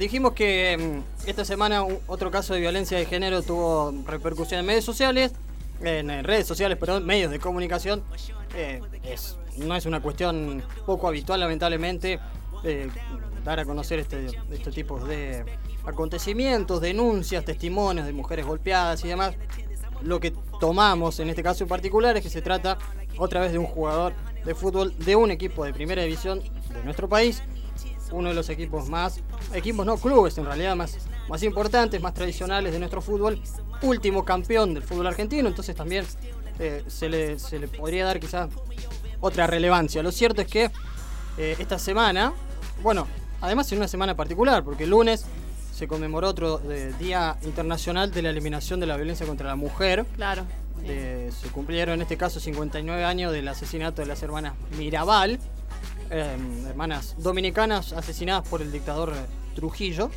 dijimos que mm, esta semana otro caso de violencia de género tuvo repercusión en medios sociales, en, redes sociales, perdón, medios de comunicación. Eh, es, no es una cuestión poco habitual, lamentablemente, eh, dar a conocer este, este tipo de acontecimientos, denuncias, testimonios de mujeres golpeadas y demás. Lo que tomamos en este caso en particular es que se trata otra vez de un jugador de fútbol de un equipo de primera división de nuestro país, uno de los equipos más, equipos no clubes en realidad más, más importantes, más tradicionales de nuestro fútbol, último campeón del fútbol argentino, entonces también eh, se, le, se le podría dar quizás otra relevancia. Lo cierto es que eh, esta semana, bueno, además en una semana particular, porque el lunes se conmemoró otro eh, Día Internacional de la Eliminación de la Violencia contra la Mujer. Claro. Se cumplieron en este caso 59 años del asesinato de las hermanas Mirabal, eh, hermanas dominicanas asesinadas por el dictador Trujillo,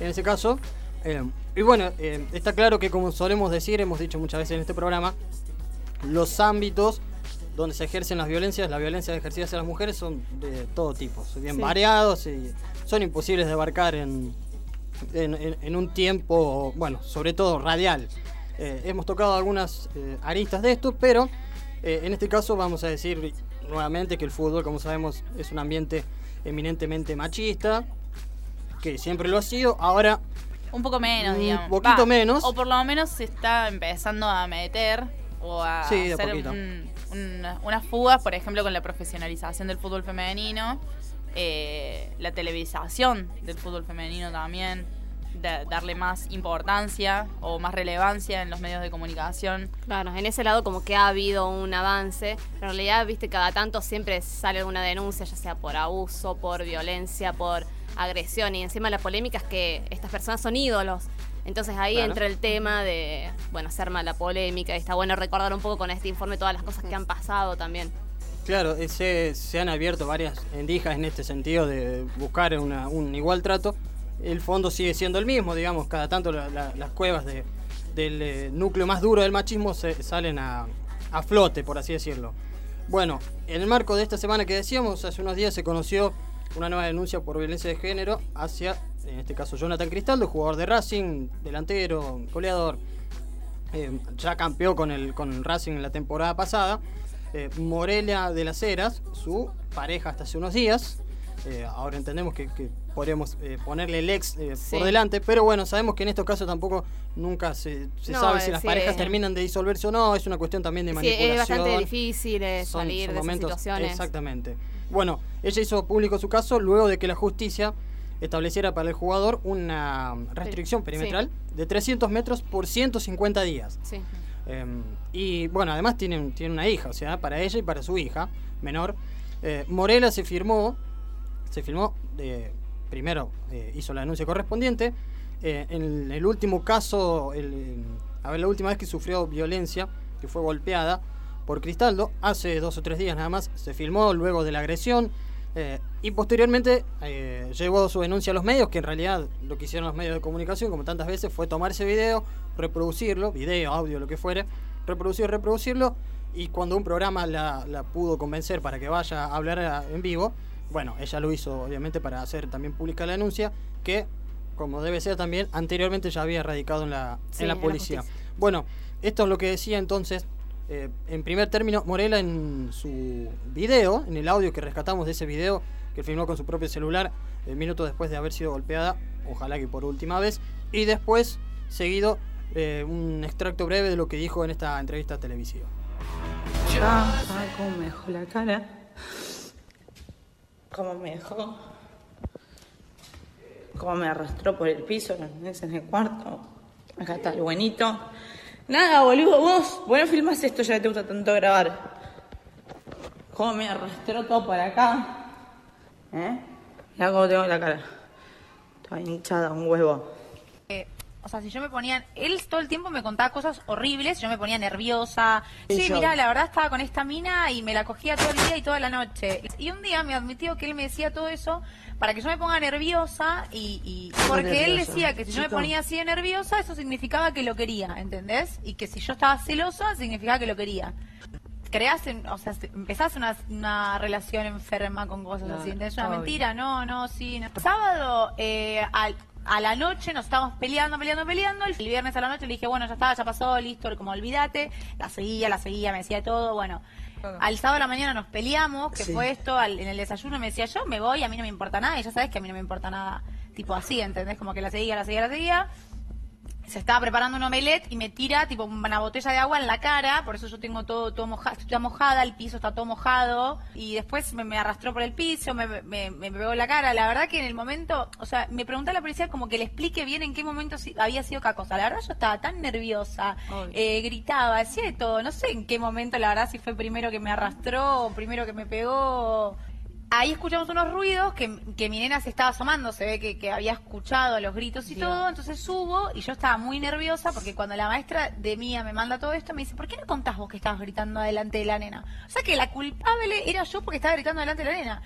en ese caso. Eh, y bueno, eh, está claro que como solemos decir, hemos dicho muchas veces en este programa, los ámbitos donde se ejercen las violencias, las violencias ejercidas hacia las mujeres son de todo tipo, son bien Sí. variados y son imposibles de abarcar en, en, en- en un tiempo, bueno, sobre todo radial. Eh, hemos tocado algunas eh, aristas de esto, pero eh, en este caso vamos a decir nuevamente que el fútbol, como sabemos, es un ambiente eminentemente machista, que siempre lo ha sido. Ahora, Un poco menos, Un digamos. poquito menos. O por lo menos se está empezando a meter o a Sí, hacer un- una- unas fugas, por ejemplo, con la profesionalización del fútbol femenino, eh, la televisación del fútbol femenino también, da- darle más importancia o más relevancia en los medios de comunicación. Claro, en ese lado como que ha habido un avance. pero En realidad, viste, cada tanto siempre sale alguna denuncia, ya sea por abuso, por violencia, por agresión. Y encima la polémica es que estas personas son ídolos. Entonces ahí Claro. entra el tema de, bueno, se arma la polémica. Y está bueno recordar un poco con este informe todas las cosas que han pasado también. claro, eh, se, se han abierto varias endijas en este sentido de buscar una- un igual trato. El fondo sigue siendo el mismo, digamos, cada tanto la- la- las cuevas de- del eh, núcleo más duro del machismo se, salen a, a flote, por así decirlo. Bueno, en el marco de esta semana que decíamos, hace unos días se conoció una nueva denuncia por violencia de género hacia, en este caso, Jonathan Cristaldo, jugador de Racing, delantero, goleador, eh, ya campeó con el con Racing en la temporada pasada. Eh, Morelia de las Heras, su pareja hasta hace unos días. Eh, ahora entendemos que, que podríamos eh, ponerle el ex eh, Sí. por delante, pero bueno, sabemos que en estos casos tampoco nunca se, se No, sabe si eh, las sí, parejas terminan de disolverse o no, es una cuestión también de Sí, manipulación. es bastante difícil Son- salir son de esas momentos- situaciones. Exactamente. Bueno, ella hizo público su caso luego de que la justicia estableciera para el jugador una restricción perimetral de 300 metros por 150 días. Eh, y bueno, además tiene, tiene una hija, o sea, para ella y para su hija menor. Morela se firmó, se firmó, eh, primero eh, hizo la denuncia correspondiente. Eh, en el último caso, el- a ver, la última vez que sufrió violencia, que fue golpeada por Cristaldo, hace dos o tres días nada más, se filmó luego de la agresión. y posteriormente eh, llevó su denuncia a los medios, que en realidad lo que hicieron los medios de comunicación, como tantas veces, fue tomar ese video, reproducirlo, video, audio, lo que fuere, reproducir, reproducirlo, y cuando un programa la, pudo convencer para que vaya a hablar en vivo, bueno, ella lo hizo obviamente para hacer también pública la denuncia, que como debe ser también, anteriormente ya había radicado en la, Sí, en la en la policía. bueno, esto es lo que decía entonces, eh, en primer término, Morela en su video, en el audio que rescatamos de ese video, que filmó con su propio celular, eh, minutos después de haber sido golpeada, ojalá que por última vez, y después, seguido, eh, un extracto breve de lo que dijo en esta entrevista televisiva. Ah, ay, cómo me dejó la cara. Cómo me dejó. Cómo me arrastró por el piso. En el cuarto. Acá está el buenito. Nada, boludo, vos. Bueno, filmás esto ya te gusta tanto grabar. Cómo me arrastró todo por acá. ¿Eh? Mirá cómo tengo la cara. Está hinchada, un huevo. O sea, si yo me ponía, él todo el tiempo me contaba cosas horribles, yo me ponía nerviosa. Sí, mira, la verdad estaba con esta mina y me la cogía todo el día y toda la noche. Y un día me admitió que él me decía todo eso para que yo me ponga nerviosa y, y porque él decía que si yo me ponía así de nerviosa, eso significaba que lo quería, ¿entendés? Y que si yo estaba celosa, significaba que lo quería. creas, en- o sea, empezás una, una relación enferma con cosas Claro, así. ¿entendés? Es una obvio. mentira, no, no, sí. no. Sábado eh, al- a la noche nos estábamos peleando, peleando, peleando. El viernes a la noche le dije, bueno, ya está, ya pasó, listo, como olvídate. La seguía, la seguía, me decía todo, bueno. Al sábado a la mañana nos peleamos, que Sí. fue esto, al- en el desayuno me decía, yo me voy, a mí no me importa nada, y ya sabes que a mí no me importa nada. Tipo así, ¿entendés? Como que la seguía, la seguía, la seguía se estaba preparando un omelette y me tira tipo una botella de agua en la cara, por eso yo tengo todo, todo mojado, estoy toda mojada, el piso está todo mojado, y después me, me arrastró por el piso, me, me, me pegó la cara. La verdad que en el momento, o sea, me pregunté a la policía como que le explique bien en qué momento había sido cada cosa. La verdad yo estaba tan nerviosa, eh, gritaba, hacía de todo, no sé en qué momento, la verdad si fue primero que me arrastró o primero que me pegó. Ahí escuchamos unos ruidos que, que mi nena se estaba asomando, se ve que, que había escuchado los gritos y Dios. todo, entonces subo y yo estaba muy nerviosa porque cuando la maestra de mía me manda todo esto me dice, ¿por qué no contás vos que estabas gritando delante de la nena? O sea que la culpable era yo porque estaba gritando delante de la nena.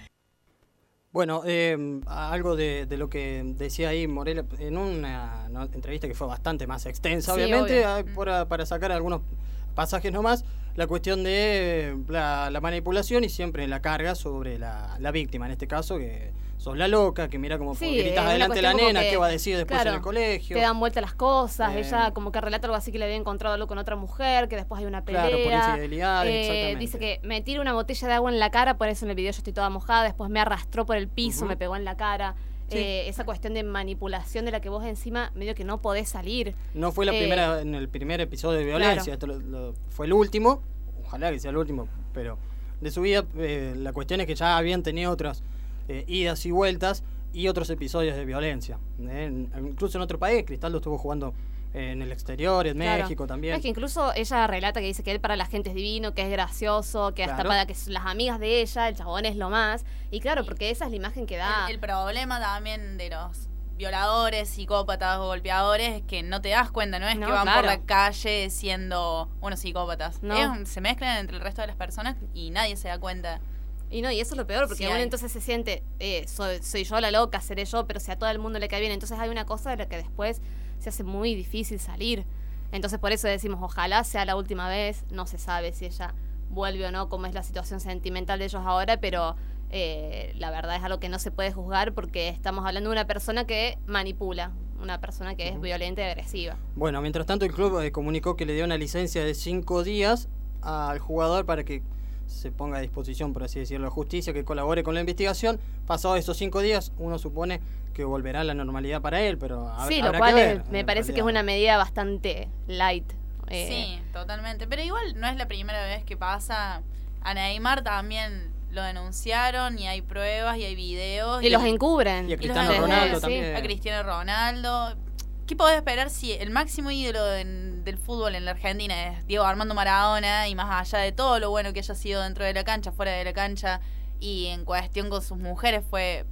Bueno, eh, algo de, de lo que decía ahí Morela en una entrevista que fue bastante más extensa, Sí, obviamente, obvio. hay por- para sacar algunos pasajes nomás, la cuestión de la, la manipulación y siempre la carga sobre la, la víctima, en este caso, que sos la loca, que mira como Sí, gritas adelante de la nena, que, qué va a decir después claro, en el colegio. Te dan vuelta las cosas. Eh, Ella como que relata algo así que le había encontrado algo con otra mujer, que después hay una pelea. Claro, por infidelidades, Eh, exactamente. Dice que me tira una botella de agua en la cara, por eso en el video yo estoy toda mojada. Después me arrastró por el piso, me pegó en la cara. Sí. Eh, esa cuestión de manipulación de la que vos encima medio que no podés salir. No fue la Eh, primera en el primer episodio de violencia, esto lo- lo- fue el último, ojalá que sea el último, pero de su vida eh, la cuestión es que ya habían tenido otras eh, idas y vueltas y otros episodios de violencia. En- incluso en otro país, Cristaldo estuvo jugando en el exterior, en Claro. México también. Es que incluso ella relata que dice que él para la gente es divino, que es gracioso, que hasta para que las amigas de ella, el chabón es lo más. Y claro, porque esa es la imagen que da. El, el problema también de los violadores, psicópatas o golpeadores es que no te das cuenta, no es No, que van claro. por la calle siendo unos psicópatas. No. Se mezclan entre el resto de las personas y nadie se da cuenta. Y no, y eso es lo peor, porque Sí uno hay. entonces se siente, eh, soy, soy yo la loca, seré yo, pero si a todo el mundo le cae bien. Entonces hay una cosa de la que después se hace muy difícil salir. Entonces por eso decimos, ojalá sea la última vez, no se sabe si ella vuelve o no, cómo es la situación sentimental de ellos ahora, pero eh, la verdad es algo que no se puede juzgar porque estamos hablando de una persona que manipula, una persona que es violenta y agresiva. Bueno, mientras tanto el club eh, comunicó que le dio una licencia de cinco días al jugador para que se ponga a disposición, por así decirlo, de justicia, que colabore con la investigación. Pasados esos cinco días, uno supone que volverá a la normalidad para él, pero hab- sí, lo habrá cual que es- ver, me en parece que es una medida bastante light. eh, Sí, totalmente. Pero igual no es la primera vez que pasa. A Neymar también lo denunciaron y hay pruebas y hay videos. Y los encubren. Y a Y los Cristiano desde- Ronaldo sí. también. a Cristiano Ronaldo. ¿Qué podés esperar si el máximo ídolo del fútbol en la Argentina es Diego Armando Maradona y más allá de todo lo bueno que haya sido dentro de la cancha, fuera de la cancha y en cuestión con sus mujeres fue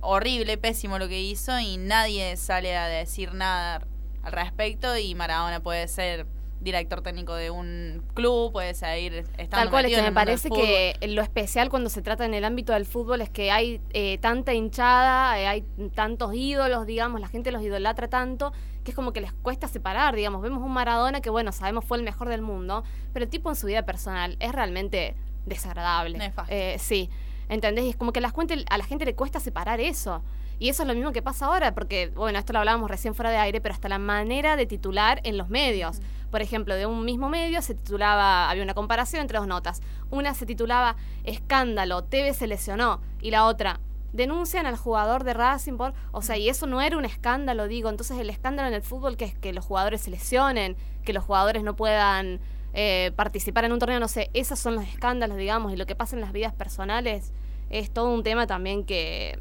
horrible, pésimo lo que hizo y nadie sale a decir nada al respecto y Maradona puede ser director técnico de un club, puede seguir estando Tal cual, es que me parece que lo especial cuando se trata en el ámbito del fútbol es que hay eh, tanta hinchada, eh, hay tantos ídolos, digamos, la gente los idolatra tanto, que es como que les cuesta separar, digamos. Vemos un Maradona que, bueno, sabemos fue el mejor del mundo, pero el tipo en su vida personal es realmente desagradable. Eh, sí, ¿entendés? Y es como que a la, gente, a la gente le cuesta separar eso. Y eso es lo mismo que pasa ahora, porque, bueno, esto lo hablábamos recién fuera de aire, pero hasta la manera de titular en los medios. Por ejemplo, de un mismo medio se titulaba, había una comparación entre dos notas. Una se titulaba Escándalo, TV se lesionó, y la otra, denuncian al jugador de Racing por, o sea, y eso no era un escándalo, digo, entonces el escándalo en el fútbol que es que los jugadores se lesionen, que los jugadores no puedan eh, participar en un torneo, no sé, esos son los escándalos, digamos, y lo que pasa en las vidas personales es todo un tema también que,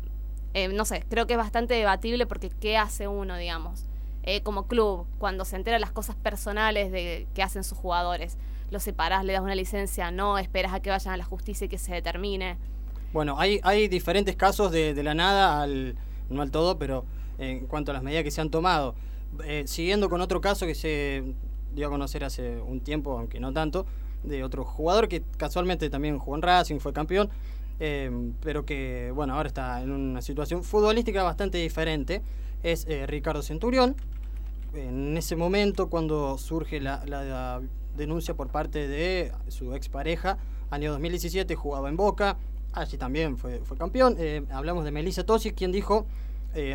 eh, no sé, creo que es bastante debatible porque ¿qué hace uno, digamos? Eh, como club, cuando se entera las cosas personales de que hacen sus jugadores, los separás, le das una licencia, no, esperas a que vayan a la justicia y que se determine. Bueno, hay, hay diferentes casos de, de la nada al, no al todo, pero en cuanto a las medidas que se han tomado. Siguiendo con otro caso que se dio a conocer hace un tiempo, aunque no tanto, de otro jugador que casualmente también jugó en Racing, fue campeón, eh, pero que, bueno, ahora está en una situación futbolística bastante diferente. Es eh, Ricardo Centurión. En ese momento, cuando surge la, denuncia por parte de su expareja. Año 2017 jugaba en Boca, allí también fue, fue campeón. Eh, hablamos de Melissa Tosi, quien dijo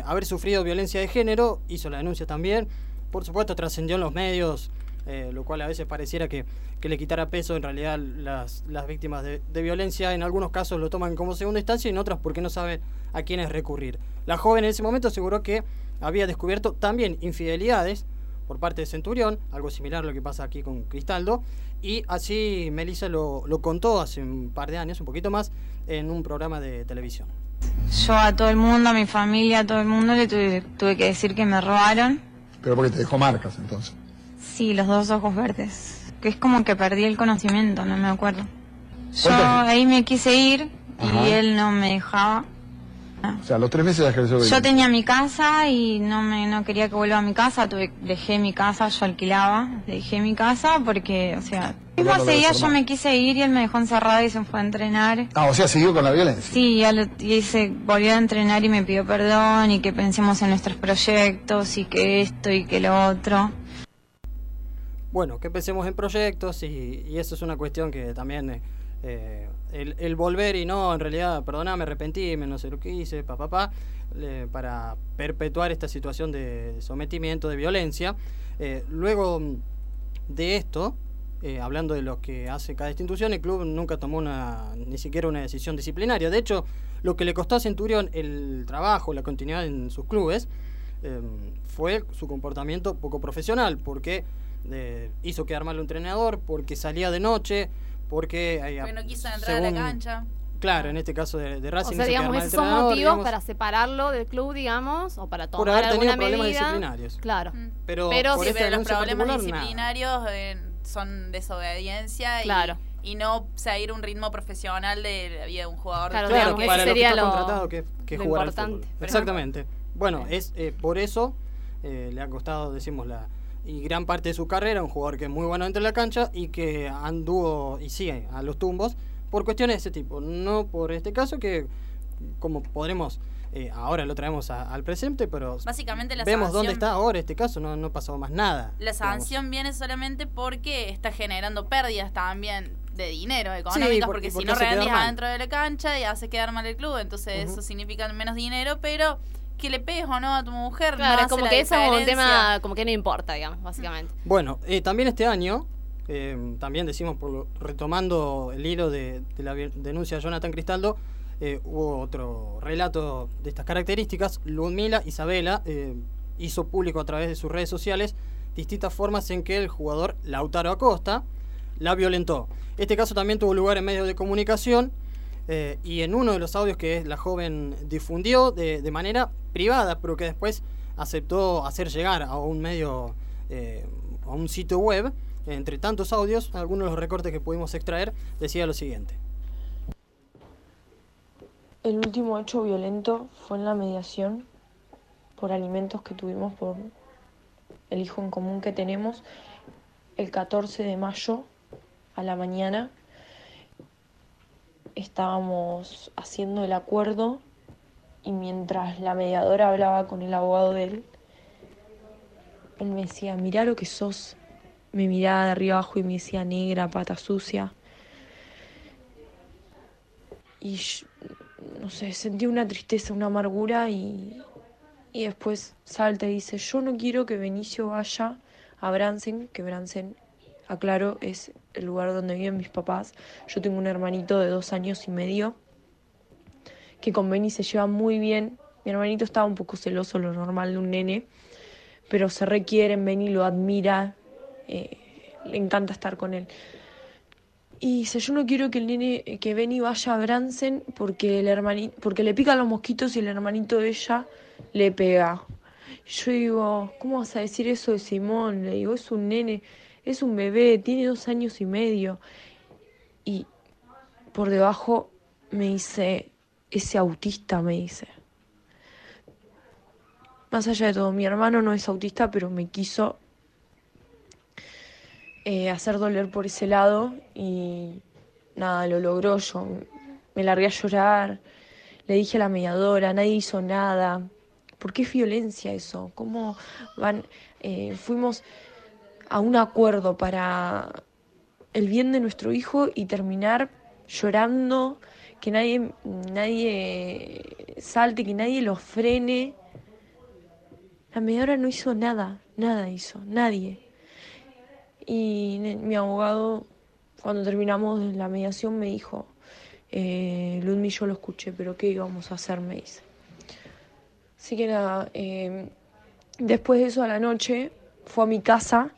haber sufrido violencia de género, hizo la denuncia también. Por supuesto, trascendió en los medios, eh, lo cual a veces pareciera que, que, le quitara peso. En realidad, las, las víctimas de, de, violencia en algunos casos lo toman como segunda instancia y en otras porque no saben a quiénes recurrir. La joven en ese momento aseguró que había descubierto también infidelidades por parte de Centurión, algo similar a lo que pasa aquí con Cristaldo, y así Melissa lo, lo contó hace un par de años, un poquito más, en un programa de televisión. Yo a todo el mundo, a mi familia, a todo el mundo le tuve, tuve que decir que me robaron. Pero porque te dejó marcas entonces. Sí, los dos ojos verdes. Que es como que perdí el conocimiento, no me acuerdo. Yo ahí me quise ir Ajá. y él no me dejaba. O sea, los tres meses ejerció Yo tenía mi casa y no me no quería que vuelva a mi casa, tuve, dejé mi casa, yo alquilaba, dejé mi casa porque, o sea, mismo ese día yo me quise ir y él me dejó encerrada y se fue a entrenar. Ah, o sea, siguió con la violencia. Sí, ya lo, y se volvió a entrenar y me pidió perdón y que pensemos en nuestros proyectos y que esto y que lo otro. Bueno, que pensemos en proyectos y, y eso es una cuestión que también... Eh, eh, el, volver y no, en realidad, perdona, me arrepentí, me no sé lo que hice, papá, pa, pa, para perpetuar esta situación de sometimiento, de violencia. Eh, luego de esto, hablando de lo que hace cada institución, el club nunca tomó una, ni siquiera una decisión disciplinaria. De hecho, lo que le costó a Centurión el trabajo, la continuidad en sus clubes, fue su comportamiento poco profesional, porque hizo quedar mal un entrenador, porque salía de noche, porque, eh, porque no quiso entrar según, a la cancha. Claro, en este caso de, de Racing. O sea, digamos, esos son motivos digamos, para separarlo del club, digamos, o para tomar por haber tenido alguna problemas medida. disciplinarios. Claro. Mm. Pero, pero, por sí, esta pero los problemas disciplinarios eh, son desobediencia Claro. y, y no seguir un ritmo profesional de la vida de un jugador. Claro, de Claro, digamos, para ese lo que sería está lo- contratado que, que jugar al importante. fútbol. Exactamente. Bueno, es eh, por eso eh, le ha costado, decimos, la y gran parte de su carrera, un jugador que es muy bueno dentro de la cancha y que anduvo y sigue a los tumbos por cuestiones de ese tipo, no por este caso que como podremos eh, ahora lo traemos a- al presente, pero Básicamente la vemos dónde está ahora este caso, no no pasó más nada. La digamos. sanción viene solamente porque está generando pérdidas también de dinero económicas, porque- porque, porque si no rendís adentro de la cancha y hace quedar mal el club, entonces eso significa menos dinero, pero que le pegues o no a tu mujer Claro, no es como que eso es un tema como que no importa, digamos, básicamente. Bueno, eh, también este año, eh, también decimos, por lo- retomando el hilo de, de la denuncia de Jonathan Cristaldo, eh, hubo otro relato de estas características. Ludmila Isabela eh, hizo público a través de sus redes sociales distintas formas en que el jugador Lautaro Acosta la violentó. Este caso también tuvo lugar en medios de comunicación eh, y en uno de los audios que la joven difundió de, manera privada, pero que después aceptó hacer llegar a un medio, eh, a un sitio web, entre tantos audios, algunos de los recortes que pudimos extraer, decía lo siguiente. El último hecho violento fue en la mediación por alimentos que tuvimos por el hijo en común que tenemos el 14 de mayo a la mañana. Estábamos haciendo el acuerdo y mientras la mediadora hablaba con el abogado de él, él me decía, mirá lo que sos. Me miraba de arriba abajo y me decía negra, pata sucia. Y no sé, sentí una tristeza, una amargura y, y después salta y dice, yo no quiero que Benicio vaya a Bransen, que Bransen, aclaro, es el lugar donde viven mis papás. Yo tengo un hermanito de dos años y medio que con Beni se lleva muy bien. Mi hermanito estaba un poco celoso, lo normal de un nene, pero se requieren, Beni lo admira, eh, le encanta estar con él. Y dice, yo no quiero que el nene, que Benny vaya a Bransen porque el hermanito, porque le pican los mosquitos y el hermanito de ella le pega. Yo digo, ¿cómo vas a decir eso de Simón? Le digo, es un nene, es un bebé, tiene dos años y medio. Y por debajo me dice, ese autista me dice. Más allá de todo, mi hermano no es autista, pero me quiso eh, hacer doler por ese lado y nada, lo logró. Yo me largué a llorar, le dije a la mediadora, nadie hizo nada. ¿Por qué es violencia eso? ¿Cómo van? eh, fuimos a un acuerdo para el bien de nuestro hijo y terminar llorando, que nadie, nadie salte, que nadie lo frene. La mediadora no hizo nada, nada hizo, nadie. Y mi abogado, cuando terminamos la mediación, me dijo, eh, Ludmi, yo lo escuché, pero ¿qué íbamos a hacer? Me dice. Así que nada, eh, después de eso a la noche, fue a mi casa,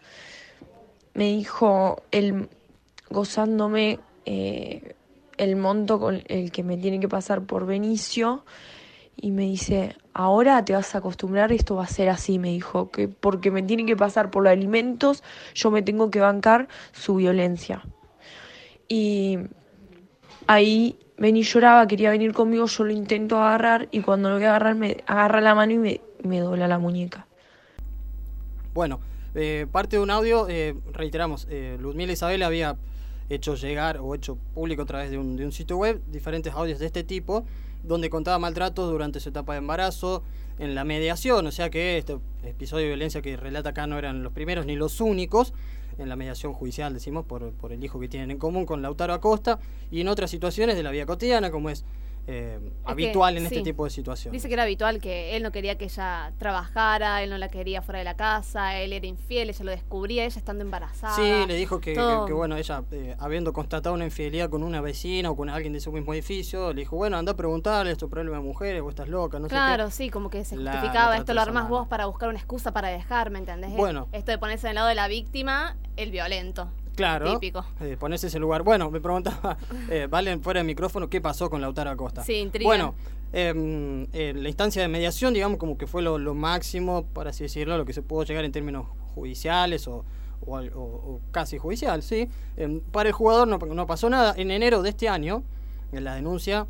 me dijo, él gozándome eh, el monto con el que me tiene que pasar por Benicio, y me dice, ahora te vas a acostumbrar, esto va a ser así, me dijo, que porque me tiene que pasar por los alimentos, yo me tengo que bancar su violencia. Y ahí Beni lloraba, quería venir conmigo, yo lo intento agarrar y cuando lo voy a agarrar me agarra la mano y me, me dobla la muñeca. Bueno, eh, parte de un audio, eh, reiteramos, eh, Ludmila Isabel había hecho llegar o hecho público a través de un, sitio web diferentes audios de este tipo, donde contaba maltratos durante su etapa de embarazo, en la mediación, o sea que este episodio de violencia que relata acá no eran los primeros ni los únicos, en la mediación judicial, decimos, por, por el hijo que tienen en común con Lautaro Acosta, y en otras situaciones de la vida cotidiana, como es eh, habitual en sí. este tipo de situaciones. Dice que era habitual que él no quería que ella trabajara, él no la quería fuera de la casa, él era infiel, ella lo descubría, ella estando embarazada. Sí, le dijo que, que- que, bueno, ella, eh, habiendo constatado una infidelidad con una vecina o con alguien de su mismo edificio, le dijo, bueno, anda a preguntarle, es tu problema de mujeres, vos estás loca, no Claro, sé sí, como que se La- justificaba, la esto trató lo armás vos para buscar una excusa para dejarme, ¿entendés? Bueno. Esto de ponerse del lado de la víctima, el violento. Claro, Típico. eh, ponerse ese lugar. Bueno, me preguntaba, eh, Valen, fuera del micrófono, ¿qué pasó con Lautaro Acosta? Sí, intriga. Bueno, em, eh, la instancia de mediación, digamos, como que fue lo, lo máximo, por así decirlo, lo que se pudo llegar en términos judiciales o, o o- o casi judicial, ¿sí? Em, para el jugador no, no pasó nada. En enero de este año, en la denuncia,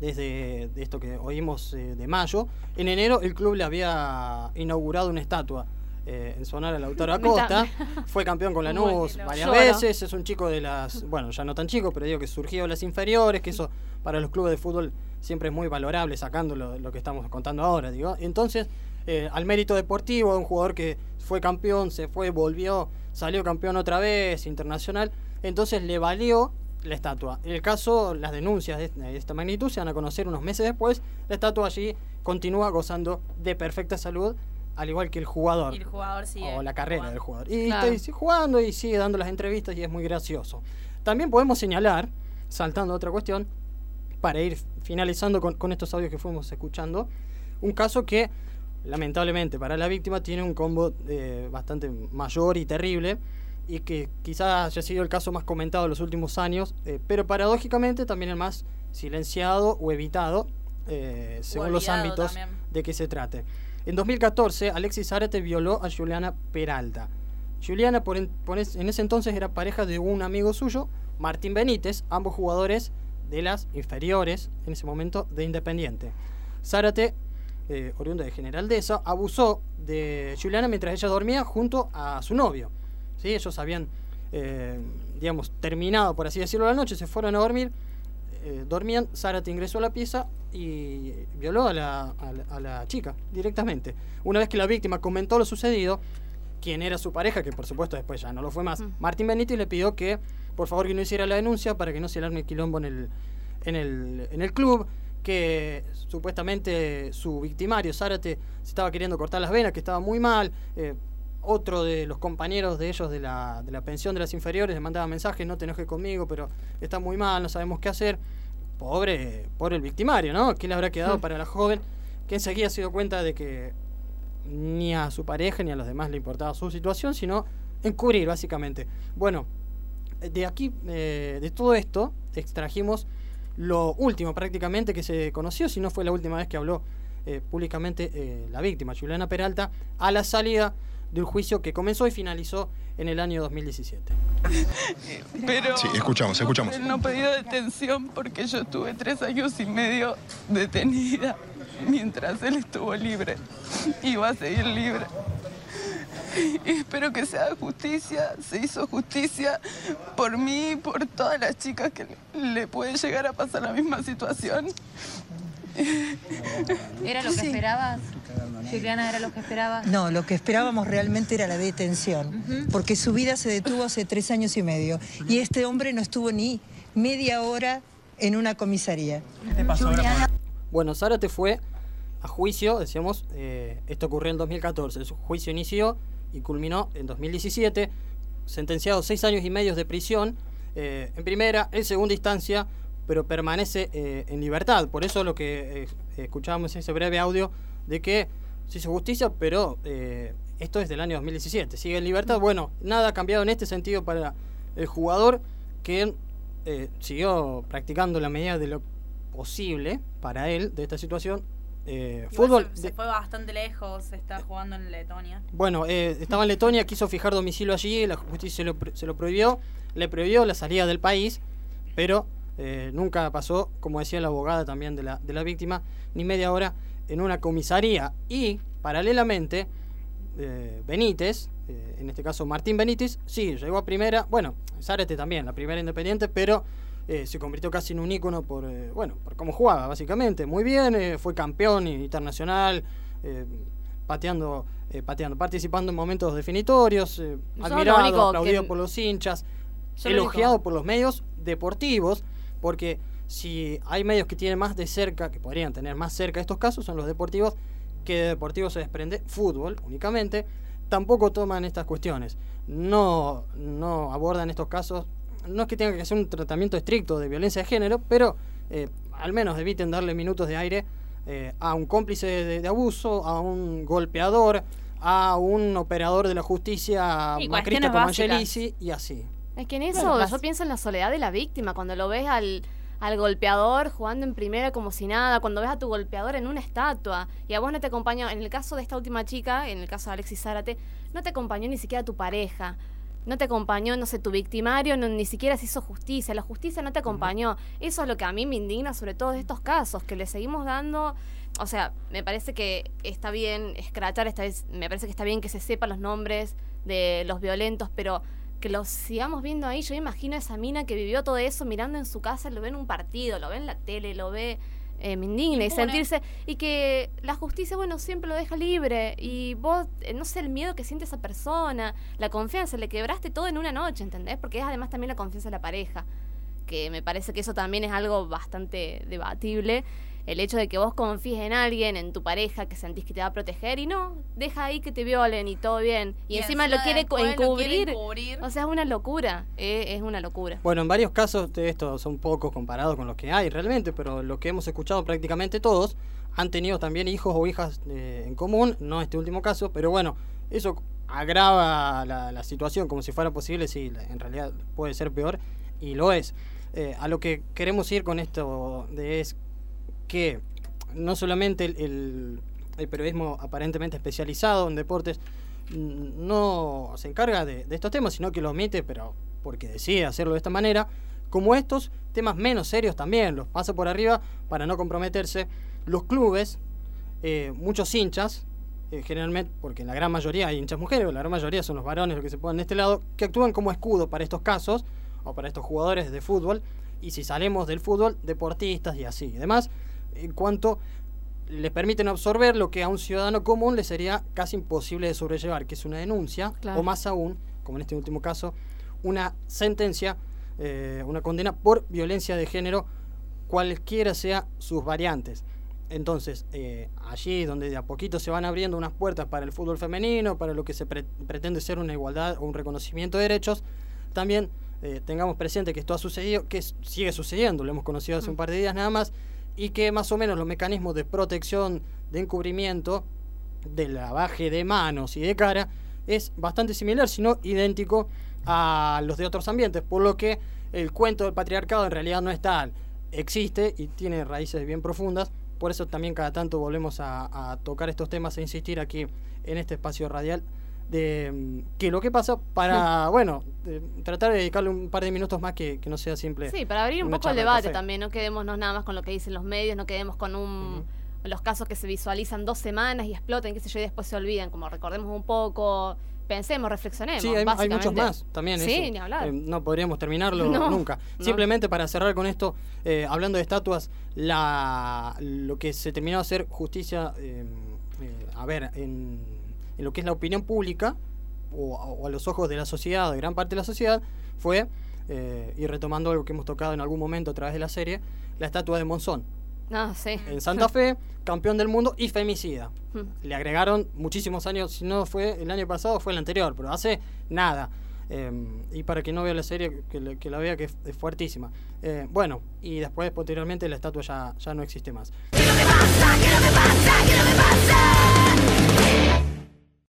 desde de esto que oímos eh, de mayo, en enero el club le había inaugurado una estatua eh, en su honor a Lautaro Acosta. Fue campeón con Uy, Lanús varias lloro. veces, es un chico de las, bueno, ya no tan chico, pero digo que surgió de las inferiores, que eso para los clubes de fútbol siempre es muy valorable, sacando lo, lo que estamos contando ahora, digo. Entonces, eh, al mérito deportivo de un jugador que fue campeón, se fue, volvió, salió campeón otra vez, internacional, entonces le valió la estatua. En el caso, las denuncias de, de esta magnitud se van a conocer unos meses después, la estatua allí continúa gozando de perfecta salud, al igual que el jugador Y el jugador sigue. o la carrera jugando. del jugador. Y Claro. está jugando y sigue dando las entrevistas y es muy gracioso. También podemos señalar, saltando a otra cuestión, para ir finalizando con, con estos audios que fuimos escuchando, un caso que lamentablemente para la víctima tiene un combo eh, bastante mayor y terrible y que quizás haya sido el caso más comentado en los últimos años, eh, pero paradójicamente también el más silenciado o evitado eh, según los ámbitos también. de que se trate. En 2014, Alexis Zárate violó a Juliana Peralta. Juliana por en, ese entonces era pareja de un amigo suyo, Martín Benítez, ambos jugadores de las inferiores, en ese momento, de Independiente. Zárate, eh, oriundo de General Deza, abusó de Juliana mientras ella dormía junto a su novio. ¿Sí? Ellos habían, eh, digamos, terminado, por así decirlo, la noche, se fueron a dormir, eh, dormían, Zárate ingresó a la pieza y violó a la, a la- a la chica directamente. Una vez que la víctima comentó lo sucedido, quien era su pareja, que por supuesto después ya no lo fue más, Mm. Martín Benítez le pidió que por favor que no hiciera la denuncia para que no se alarme el quilombo en el, en el, en el club, que supuestamente su victimario, Zárate, se estaba queriendo cortar las venas, que estaba muy mal. eh, otro de los compañeros de ellos de la, de la pensión de las inferiores le mandaba mensajes, no te enojes conmigo, pero está muy mal, no sabemos qué hacer. Pobre, pobre el victimario, ¿no? ¿Qué le habrá quedado Mm. para la joven? Que enseguida se dio cuenta de que ni a su pareja ni a los demás le importaba su situación, sino encubrir, básicamente. Bueno, de aquí, eh, de todo esto, extrajimos lo último prácticamente que se conoció, si no fue la última vez que habló eh, públicamente eh, la víctima, Juliana Peralta, a la salida del juicio que comenzó y finalizó en el año 2017. Pero Sí, escuchamos, escuchamos. él no pidió detención porque yo estuve tres años y medio detenida mientras él estuvo libre. Y va a seguir libre. Y espero que se haga justicia. Se hizo justicia por mí y por todas las chicas que le puede llegar a pasar la misma situación. ¿Era lo que esperabas? Juliana, ¿era lo que esperabas? No, lo que esperábamos realmente era la detención, porque su vida se detuvo hace tres años y medio y este hombre no estuvo ni media hora en una comisaría. Bueno, Zárate fue a juicio, decíamos, eh, esto ocurrió en 2014. Su juicio inició y culminó en 2017, sentenciado seis años y medio de prisión, eh, en primera, en segunda instancia, pero permanece eh, en libertad. Por eso lo que eh, escuchábamos en ese breve audio de que se hizo justicia, pero eh, esto es del año 2017. Sigue en libertad. Bueno, nada ha cambiado en este sentido para el jugador que siguió practicando la medida de lo posible para él de esta situación. Fútbol. Se, fue bastante lejos, está jugando en Letonia. bueno, estaba en Letonia, quiso fijar domicilio allí, la justicia se lo, pro- se lo prohibió, le prohibió la salida del país, pero eh, nunca pasó, como decía la abogada también de la, de la víctima, ni media hora en una comisaría. Y, paralelamente, eh, Benítez, eh, en este caso Martín Benítez, sí, llegó a primera, bueno, Zárate también, la primera independiente, pero eh, se convirtió casi en un ícono por, bueno, por cómo jugaba, básicamente. Muy bien, fue campeón internacional, pateando, pateando, participando en momentos definitorios, admirado, aplaudido que- por los hinchas, Yo elogiado por los medios deportivos, porque si hay medios que tienen más de cerca, que podrían tener más cerca estos casos, son los deportivos, que de deportivos se desprende fútbol únicamente, tampoco toman estas cuestiones. No, no abordan estos casos, no es que tengan que hacer un tratamiento estricto de violencia de género, pero eh, al menos eviten darle minutos de aire eh, a un cómplice de, de abuso, a un golpeador, a un operador de la justicia Y macrista como. Angelici y así. Es que en eso Bueno, las- yo pienso en la soledad de la víctima, cuando lo ves al, al golpeador jugando en primera como si nada, cuando ves a tu golpeador en una estatua y a vos no te acompañó, en el caso de esta última chica, en el caso de Alexis Zárate, no te acompañó ni siquiera tu pareja. No te acompañó, no sé, tu victimario, no- ni siquiera se hizo justicia. La justicia no te acompañó. Eso es lo que a mí me indigna sobre todo de estos casos, que le seguimos dando o sea, me parece que está bien escrachar, me parece que está bien que se sepan los nombres de los violentos, pero que los sigamos viendo ahí. Yo imagino a esa mina que vivió todo eso mirando en su casa, lo ve en un partido, lo ve en la tele, lo ve. Eh, me indigna y sentirse. Y que la justicia, bueno, siempre lo deja libre. Y vos, eh, no sé, el miedo que siente esa persona, la confianza, le quebraste todo en una noche, ¿entendés? Porque es además también la confianza de la pareja. Que me parece que eso también es algo bastante debatible el hecho de que vos confíes en alguien, en tu pareja, que sentís que te va a proteger y no, deja ahí que te violen y todo bien. Y, Y encima, encima lo quiere lo encubrir. O sea, es una locura. eh, es una locura. Bueno, en varios casos de estos son pocos comparados con los que hay realmente, pero los que hemos escuchado prácticamente todos han tenido también hijos o hijas eh, en común, no este último caso, pero bueno, eso agrava la, la situación como si fuera posible, sí, en realidad puede ser peor y lo es. Eh, a lo que queremos ir con esto de es que no solamente el, periodismo aparentemente especializado en deportes no se encarga de, estos temas, sino que lo omite, pero porque decide hacerlo de esta manera, como estos temas menos serios también, los pasa por arriba para no comprometerse. Los clubes, eh, muchos hinchas, eh, generalmente, porque la gran mayoría hay hinchas mujeres, pero la gran mayoría son los varones los que se ponen de este lado, que actúan como escudo para estos casos o para estos jugadores de fútbol. Y si salimos del fútbol, deportistas y así. Además, en cuanto les permiten absorber lo que a un ciudadano común le sería casi imposible de sobrellevar, que es una denuncia, Claro. o más aún, como en este último caso, una sentencia, eh, una condena por violencia de género, cualquiera sea sus variantes. Entonces, eh, allí donde de a poquito se van abriendo unas puertas para el fútbol femenino, para lo que se pre- pretende ser una igualdad o un reconocimiento de derechos, también eh, tengamos presente que esto ha sucedido, que sigue sucediendo, lo hemos conocido hace un par de días nada más, y que más o menos los mecanismos de protección, de encubrimiento, de lavaje de manos y de cara, es bastante similar, si no idéntico a los de otros ambientes, por lo que el cuento del patriarcado en realidad no es tal, existe y tiene raíces bien profundas, por eso también cada tanto volvemos a, a tocar estos temas e insistir aquí en este espacio radial de mm, que lo que pasa para, bueno, de tratar de dedicarle un par de minutos más que, que no sea simple. Sí, para abrir un poco el de debate también, no quedémonos nada más con lo que dicen los medios, no quedemos con un los casos que se visualizan dos semanas y explotan, qué sé yo, y después se olvidan, como recordemos un poco, pensemos, reflexionemos. Sí, hay, hay muchos más también. Sí, eso. ni hablar. Eh, no podríamos terminarlo No, nunca. no. Simplemente para cerrar con esto, eh, hablando de estatuas, la, lo que se terminó de hacer justicia, eh, eh, a ver, en, en lo que es la opinión pública, o, o a los ojos de la sociedad, de gran parte de la sociedad, fue, eh, y retomando algo que hemos tocado en algún momento a través de la serie, la estatua de Monzón. No, sí. En Santa Fe, campeón del mundo y femicida. Mm. Le agregaron muchísimos años, si no fue el año pasado, fue el anterior, pero hace nada. Eh, y para quien no vea la serie, que, le- que la vea, que es, es fuertísima. Eh, bueno, y después, posteriormente, la estatua ya, ya no existe más. ¿Qué es lo que pasa? ¿Qué es lo que pasa? ¿Qué es lo que pasa?